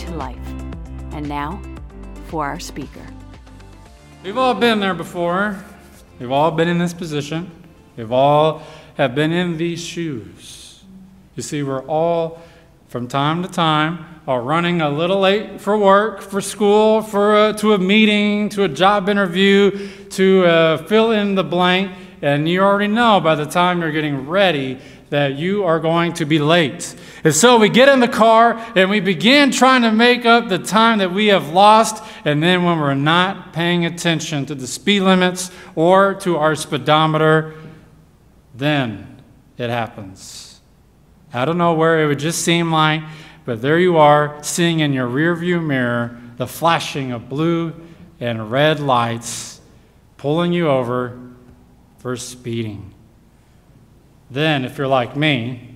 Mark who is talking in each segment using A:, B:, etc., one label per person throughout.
A: to life. And now, for our speaker.
B: We've all been there before. We've all been in this position. We've all have been in these shoes. You see, we're all, from time to time, are running a little late for work, for school, for a, to a meeting, to a job interview, to uh, fill in the blank, and you already know by the time you're getting ready that you are going to be late. And so we get in the car and we begin trying to make up the time that we have lost. And then when we're not paying attention to the speed limits or to our speedometer, then it happens. I don't know where it would just seem like, but there you are, seeing in your rearview mirror the flashing of blue and red lights pulling you over for speeding. Then, if you're like me,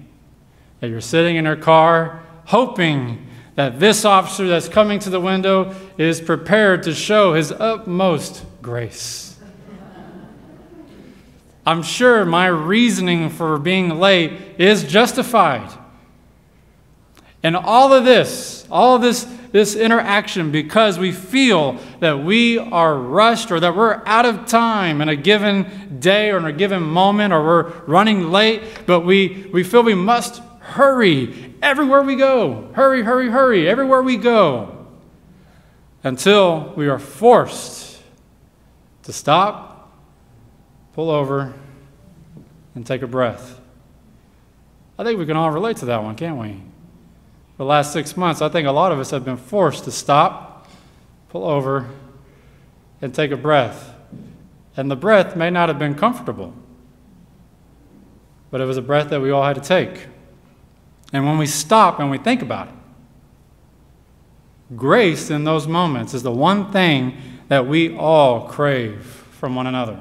B: that you're sitting in your car hoping that this officer that's coming to the window is prepared to show his utmost grace. I'm sure my reasoning for being late is justified. And all of this, all of this, this interaction, because we feel that we are rushed or that we're out of time in a given day or in a given moment or we're running late, but we, we feel we must hurry everywhere we go. Hurry, hurry, hurry, everywhere we go. Until we are forced to stop, pull over, and take a breath. I think we can all relate to that one, can't we? The last six months, I think a lot of us have been forced to stop, pull over, and take a breath. And the breath may not have been comfortable, but it was a breath that we all had to take. And when we stop and we think about it, grace in those moments is the one thing that we all crave from one another.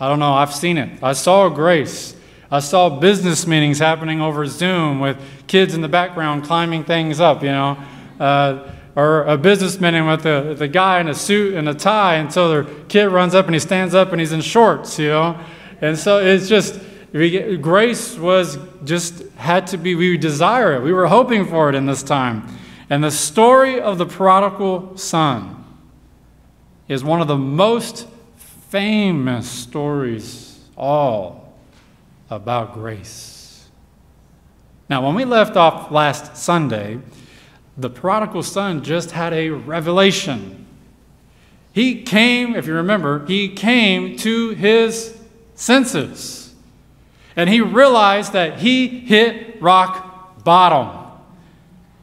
B: I don't know, I've seen it. I saw grace. I saw business meetings happening over Zoom with kids in the background climbing things up, you know. Uh, or a business meeting with the, the guy in a suit and a tie until their kid runs up and he stands up and he's in shorts, you know. And so it's just, grace was just had to be, we desire it. We were hoping for it in this time. And the story of the prodigal son is one of the most famous stories all about grace. Now, when we left off last Sunday, the prodigal son just had a revelation. He came, if you remember, he came to his senses and he realized that he hit rock bottom.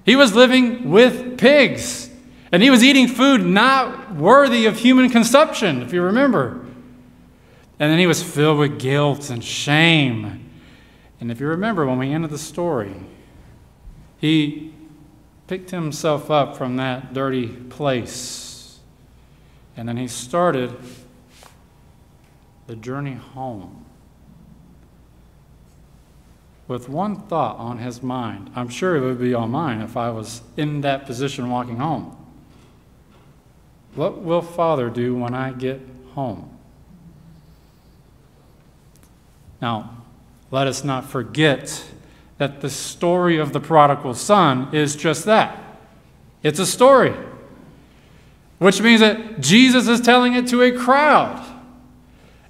B: He was living with pigs, and he was eating food not worthy of human consumption, if you remember. And then he was filled with guilt and shame. And if you remember when we ended the story, he picked himself up from that dirty place. And then he started the journey home with one thought on his mind. I'm sure it would be on mine if I was in that position walking home. What will Father do when I get home? Now, let us not forget that the story of the prodigal son is just that it's a story, which means that Jesus is telling it to a crowd.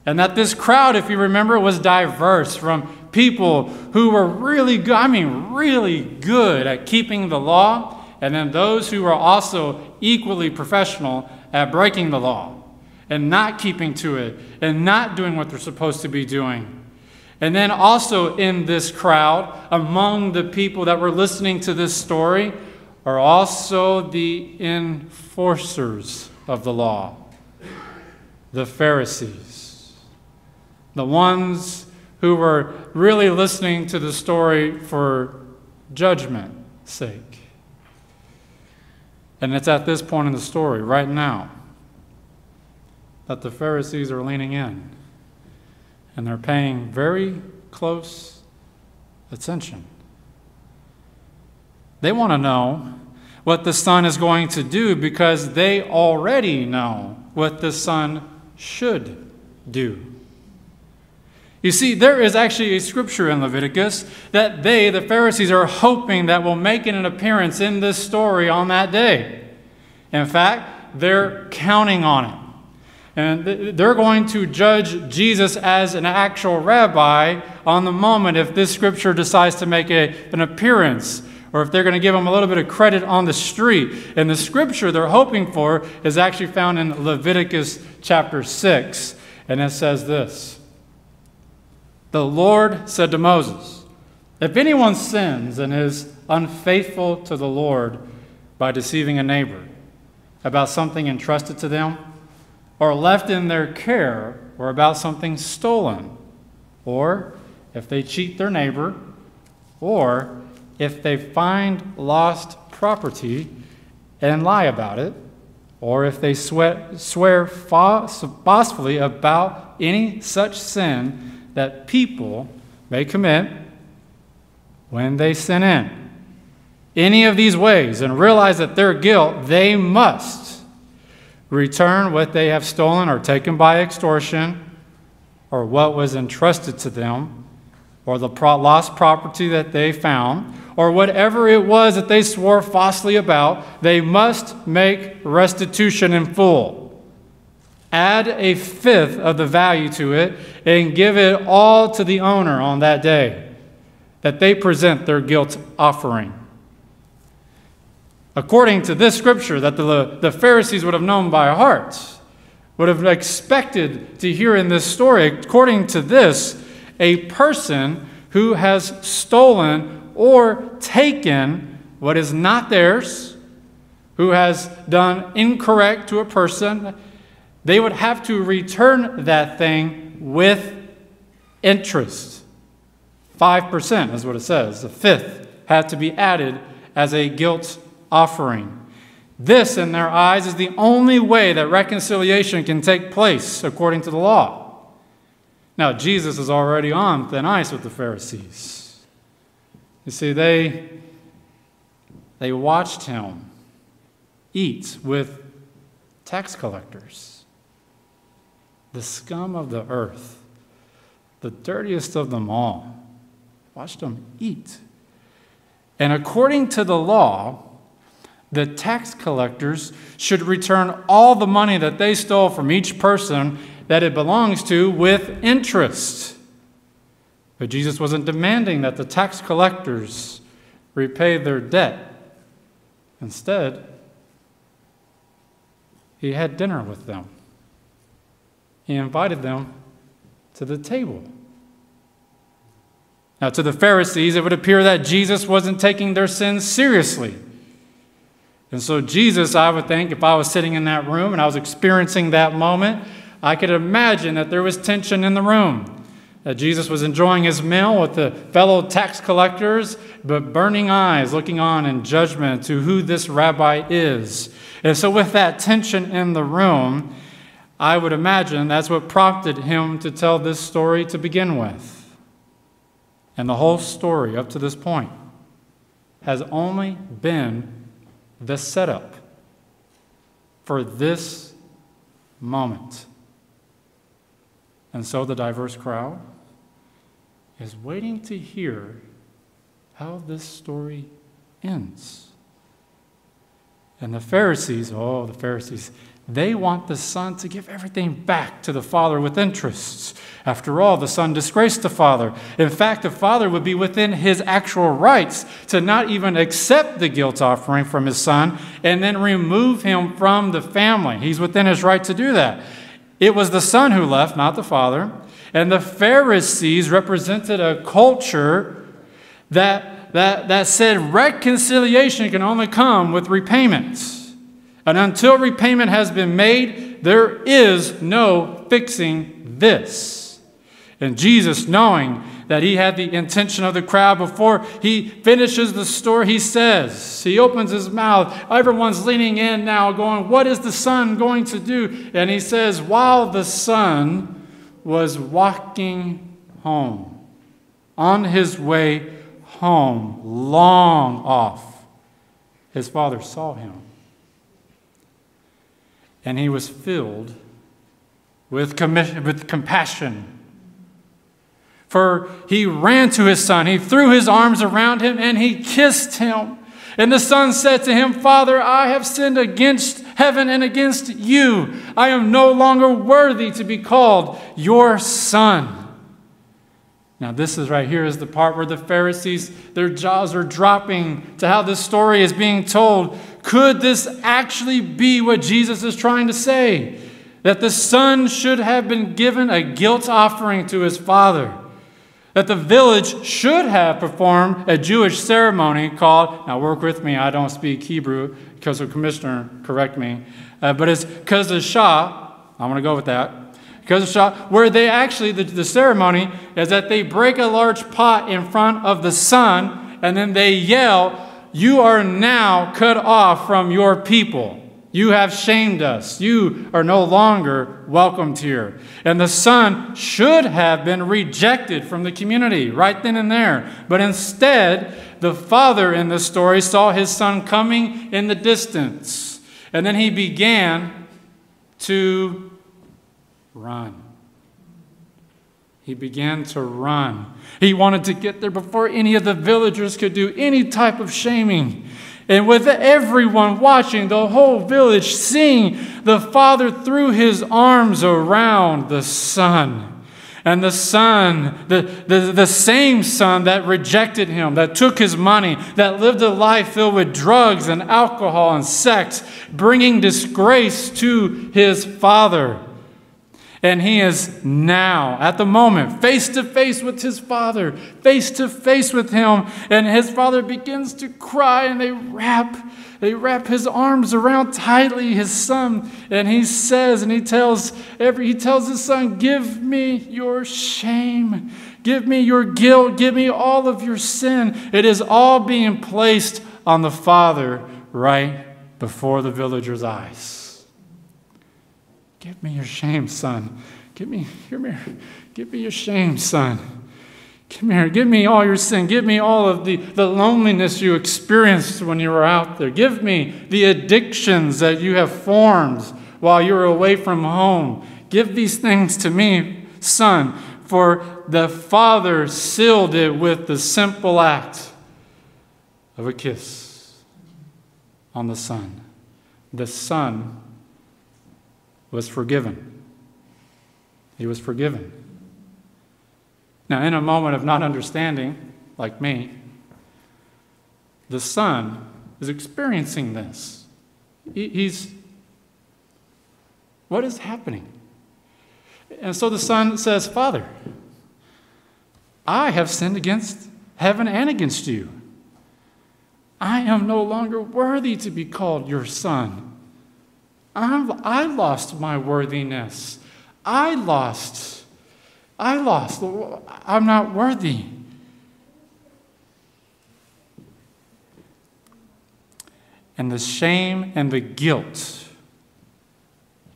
B: And that this crowd, if you remember, was diverse from people who were really good, I mean, really good at keeping the law, and then those who were also equally professional at breaking the law and not keeping to it and not doing what they're supposed to be doing. And then also in this crowd, among the people that were listening to this story, are also the enforcers of the law, the Pharisees, the ones who were really listening to the story for judgment sake. And it's at this point in the story, right now, that the Pharisees are leaning in and they're paying very close attention. They want to know what the Son is going to do because they already know what the Son should do. You see, there is actually a scripture in Leviticus that they, the Pharisees, are hoping that will make an appearance in this story on that day. In fact, they're counting on it. And they're going to judge Jesus as an actual rabbi on the moment if this scripture decides to make a, an appearance or if they're going to give him a little bit of credit on the street. And the scripture they're hoping for is actually found in Leviticus chapter 6. And it says this The Lord said to Moses, If anyone sins and is unfaithful to the Lord by deceiving a neighbor about something entrusted to them, or left in their care, or about something stolen, or if they cheat their neighbor, or if they find lost property and lie about it, or if they swear, swear forcefully about any such sin that people may commit when they sin in. Any of these ways and realize that their guilt, they must return what they have stolen or taken by extortion or what was entrusted to them or the lost property that they found or whatever it was that they swore falsely about, they must make restitution in full. Add a fifth of the value to it and give it all to the owner on that day that they present their guilt offering. According to this scripture that the, the Pharisees would have known by heart, would have expected to hear in this story, according to this, a person who has stolen or taken what is not theirs, who has done incorrect to a person, they would have to return that thing with interest. 5% is what it says. The fifth had to be added as a guilt offering. This, in their eyes, is the only way that reconciliation can take place according to the law. Now, Jesus is already on thin ice with the Pharisees. You see, they, they watched him eat with tax collectors, the scum of the earth, the dirtiest of them all. Watched them eat. And according to the law, the tax collectors should return all the money that they stole from each person that it belongs to with interest. But Jesus wasn't demanding that the tax collectors repay their debt. Instead, he had dinner with them. He invited them to the table. Now, to the Pharisees, it would appear that Jesus wasn't taking their sins seriously. And so, Jesus, I would think, if I was sitting in that room and I was experiencing that moment, I could imagine that there was tension in the room that Jesus was enjoying his meal with the fellow tax collectors, but burning eyes looking on in judgment to who this rabbi is. And so, with that tension in the room, I would imagine that's what prompted him to tell this story to begin with. And the whole story up to this point has only been the setup for this moment. And so the diverse crowd is waiting to hear how this story ends. And the Pharisees, oh, the Pharisees, they want the Son to give everything back to the Father with interests. After all, the Son disgraced the Father. In fact, the Father would be within his actual rights to not even accept the guilt offering from his Son and then remove him from the family. He's within his right to do that. It was the Son who left, not the Father. And the Pharisees represented a culture that, that, that said reconciliation can only come with repayment. And until repayment has been made, there is no fixing this. And Jesus, knowing that he had the intention of the crowd. Before he finishes the story, he says, he opens his mouth. Everyone's leaning in now, going, What is the son going to do? And he says, While the son was walking home, on his way home, long off, his father saw him. And he was filled with, with compassion for he ran to his son, he threw his arms around him, and he kissed him. And the son said to him, Father, I have sinned against heaven and against you. I am no longer worthy to be called your son. Now, this is right here is the part where the Pharisees, their jaws are dropping to how this story is being told. Could this actually be what Jesus is trying to say? That the son should have been given a guilt offering to his father that the village should have performed a Jewish ceremony called, now work with me, I don't speak Hebrew because the commissioner correct me, uh, but it's Kezashah, I'm going to go with that, Kezashah, where they actually, the, the ceremony is that they break a large pot in front of the son and then they yell, You are now cut off from your people. You have shamed us. You are no longer welcomed here. And the son should have been rejected from the community right then and there. But instead, the father in the story saw his son coming in the distance. And then he began to run. He began to run. He wanted to get there before any of the villagers could do any type of shaming. And with everyone watching, the whole village seeing, the father threw his arms around the son. And the son, the, the, the same son that rejected him, that took his money, that lived a life filled with drugs and alcohol and sex, bringing disgrace to his father. And he is now, at the moment, face to face with his father, face to face with him. And his father begins to cry, and they wrap, they wrap his arms around tightly his son. And he says, and he tells every he tells his son, Give me your shame, give me your guilt, give me all of your sin. It is all being placed on the father right before the villager's eyes. Give me your shame, son. Give me, give me, give me your shame, son. Come here, give me all your sin. Give me all of the, the loneliness you experienced when you were out there. Give me the addictions that you have formed while you were away from home. Give these things to me, son, for the Father sealed it with the simple act of a kiss on the Son. The Son was forgiven. He was forgiven. Now, in a moment of not understanding, like me, the son is experiencing this. He's, what is happening? And so the son says, Father, I have sinned against heaven and against you. I am no longer worthy to be called your son. I'm, I lost my worthiness. I lost. I lost. I'm not worthy. And the shame and the guilt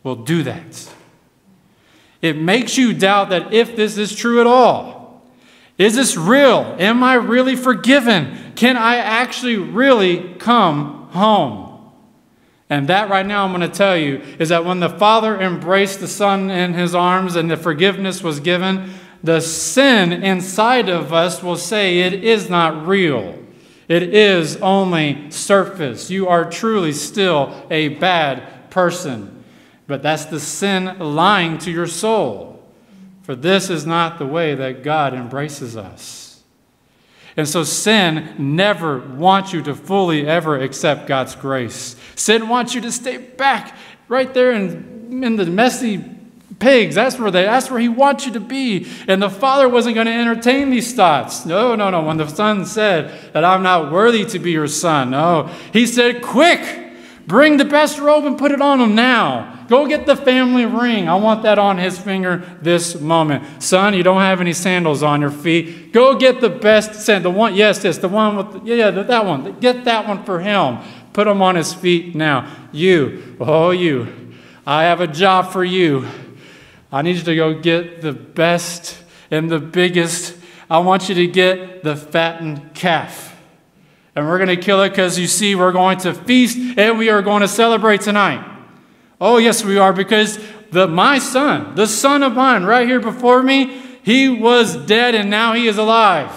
B: will do that. It makes you doubt that if this is true at all. Is this real? Am I really forgiven? Can I actually really come home? And that right now, I'm going to tell you, is that when the Father embraced the Son in his arms and the forgiveness was given, the sin inside of us will say it is not real. It is only surface. You are truly still a bad person. But that's the sin lying to your soul. For this is not the way that God embraces us. And so sin never wants you to fully ever accept God's grace. Sin wants you to stay back right there in, in the messy pigs. That's where they that's where he wants you to be. And the father wasn't going to entertain these thoughts. No, no, no. When the son said that I'm not worthy to be your son, no. He said, Quick, Bring the best robe and put it on him now. Go get the family ring. I want that on his finger this moment. Son, you don't have any sandals on your feet. Go get the best sandal. The one, yes, yes, the one with, the, yeah, yeah, that one. Get that one for him. Put him on his feet now. You, oh, you, I have a job for you. I need you to go get the best and the biggest. I want you to get the fattened calf and we're going to kill it because you see, we're going to feast and we are going to celebrate tonight. Oh, yes, we are, because the, my son, the son of mine, right here before me, he was dead and now he is alive.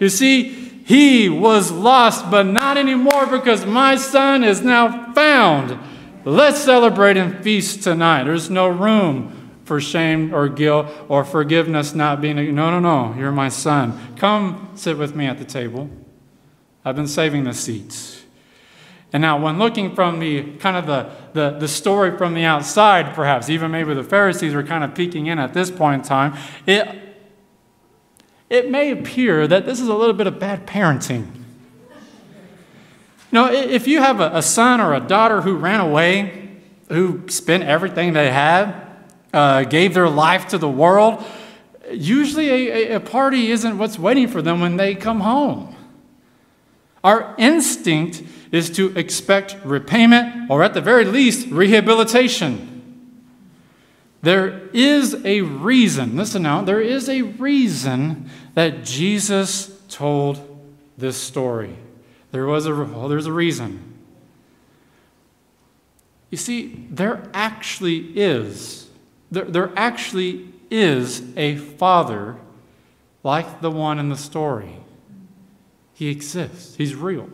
B: You see, he was lost, but not anymore because my son is now found. Let's celebrate and feast tonight. There's no room for shame or guilt or forgiveness not being. No, no, no. You're my son. Come sit with me at the table. I've been saving the seats. And now, when looking from the kind of the, the, the story from the outside, perhaps, even maybe the Pharisees were kind of peeking in at this point in time, it, it may appear that this is a little bit of bad parenting. You know, if you have a, a son or a daughter who ran away, who spent everything they had, uh, gave their life to the world, usually a, a party isn't what's waiting for them when they come home. Our instinct is to expect repayment or, at the very least, rehabilitation. There is a reason, listen now, there is a reason that Jesus told this story. There was a, well, there's a reason. You see, there actually is, there, there actually is a father like the one in the story. He exists, He's real.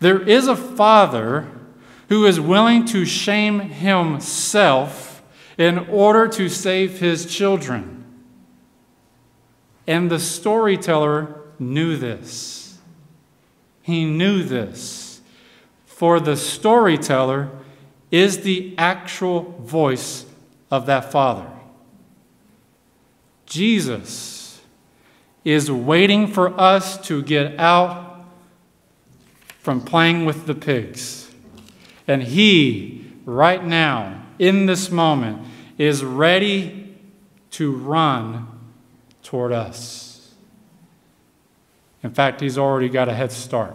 B: There is a father who is willing to shame himself in order to save his children. And the storyteller knew this. He knew this. For the storyteller is the actual voice of that father. Jesus is waiting for us to get out from playing with the pigs. And He, right now, in this moment, is ready to run toward us. In fact, He's already got a head start.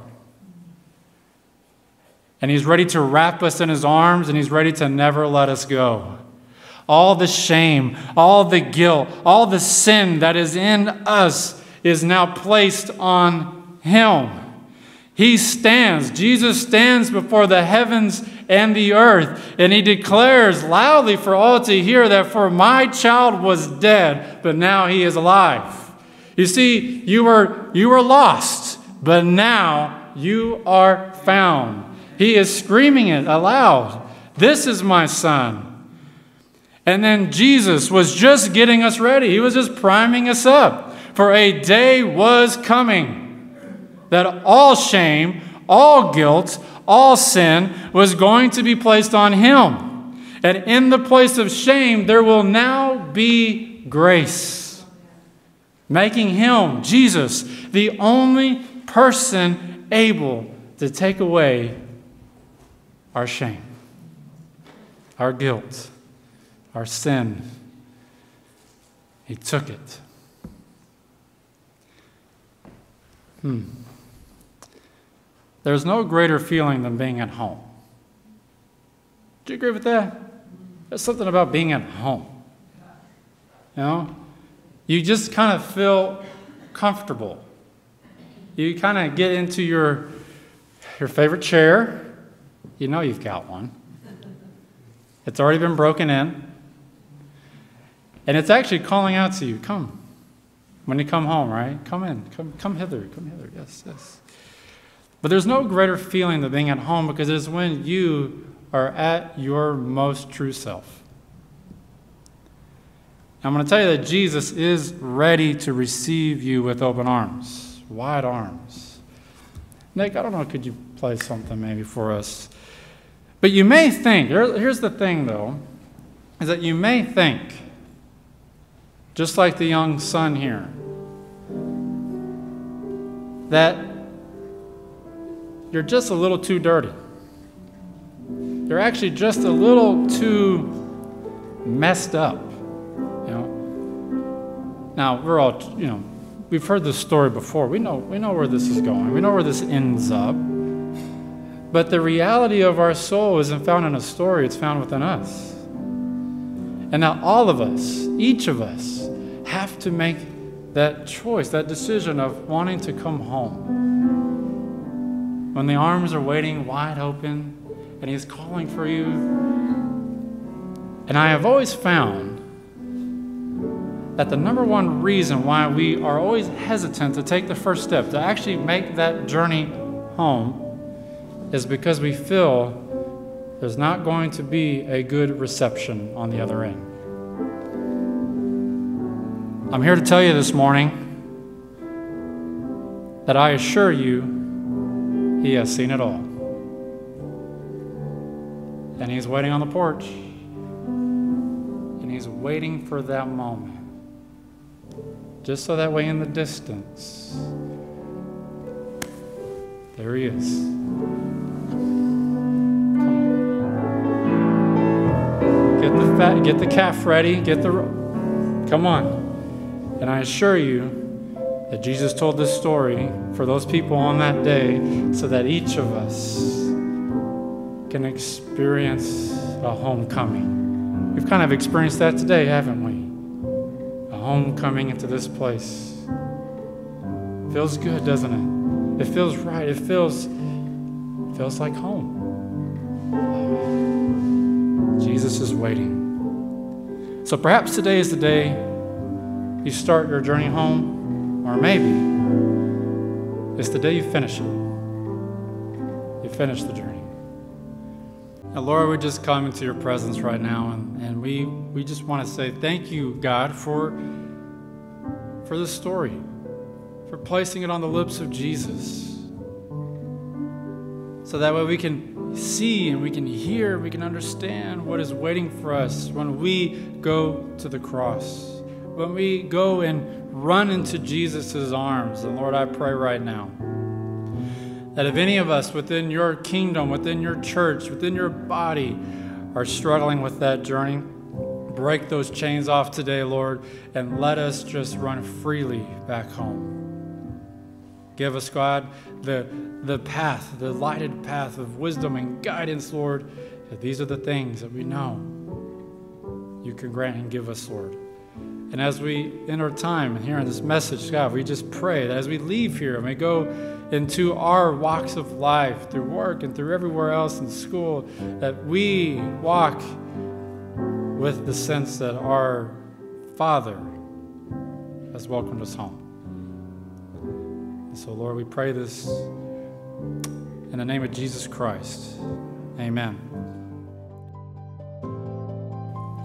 B: And He's ready to wrap us in His arms, and He's ready to never let us go all the shame, all the guilt, all the sin that is in us is now placed on him. He stands, Jesus stands before the heavens and the earth, and he declares loudly for all to hear that for my child was dead, but now he is alive. You see, you were, you were lost, but now you are found. He is screaming it aloud. This is my son. And then Jesus was just getting us ready. He was just priming us up. For a day was coming that all shame, all guilt, all sin was going to be placed on him. And in the place of shame, there will now be grace, making him, Jesus, the only person able to take away our shame, our guilt, our sin. He took it. Hmm. There's no greater feeling than being at home. Do you agree with that? There's something about being at home. You know? You just kind of feel comfortable. You kind of get into your, your favorite chair. You know you've got one. It's already been broken in. And it's actually calling out to you come, when you come home, right? Come in, come, come hither, come hither. Yes, yes. But there's no greater feeling than being at home because it is when you are at your most true self. I'm going to tell you that Jesus is ready to receive you with open arms, wide arms. Nick, I don't know, could you play something maybe for us? But you may think, here's the thing though, is that you may think just like the young son here, that you're just a little too dirty. You're actually just a little too messed up. You know. Now we're all, you know, we've heard this story before. We know we know where this is going. We know where this ends up. But the reality of our soul isn't found in a story, it's found within us. And now all of us, each of us, have to make that choice, that decision of wanting to come home. When the arms are waiting wide open and He's calling for you. And I have always found that the number one reason why we are always hesitant to take the first step, to actually make that journey home, is because we feel there's not going to be a good reception on the other end. I'm here to tell you this morning that I assure you, He has seen it all. And He's waiting on the porch. And He's waiting for that moment. Just so that way in the distance, there He is. Get the fat, get the calf ready, get the come on. And I assure you that Jesus told this story for those people on that day so that each of us can experience a homecoming. We've kind of experienced that today, haven't we? A homecoming into this place. Feels good, doesn't it? It feels right. It feels feels like home. Jesus is waiting. So perhaps today is the day you start your journey home, or maybe it's the day you finish it. You finish the journey. Now, Lord, we just come into your presence right now, and, and we, we just want to say thank you, God, for, for this story, for placing it on the lips of Jesus. So that way we can see and we can hear, we can understand what is waiting for us when we go to the cross, when we go and run into Jesus' arms. And Lord, I pray right now that if any of us within your kingdom, within your church, within your body are struggling with that journey, break those chains off today, Lord, and let us just run freely back home. Give us, God, the, the path, the lighted path of wisdom and guidance, Lord. That these are the things that we know you can grant and give us, Lord. And as we end our time and hearing this message, God, we just pray that as we leave here and we go into our walks of life, through work and through everywhere else in school, that we walk with the sense that our Father has welcomed us home. And so, Lord, we pray this in the name of Jesus Christ. Amen.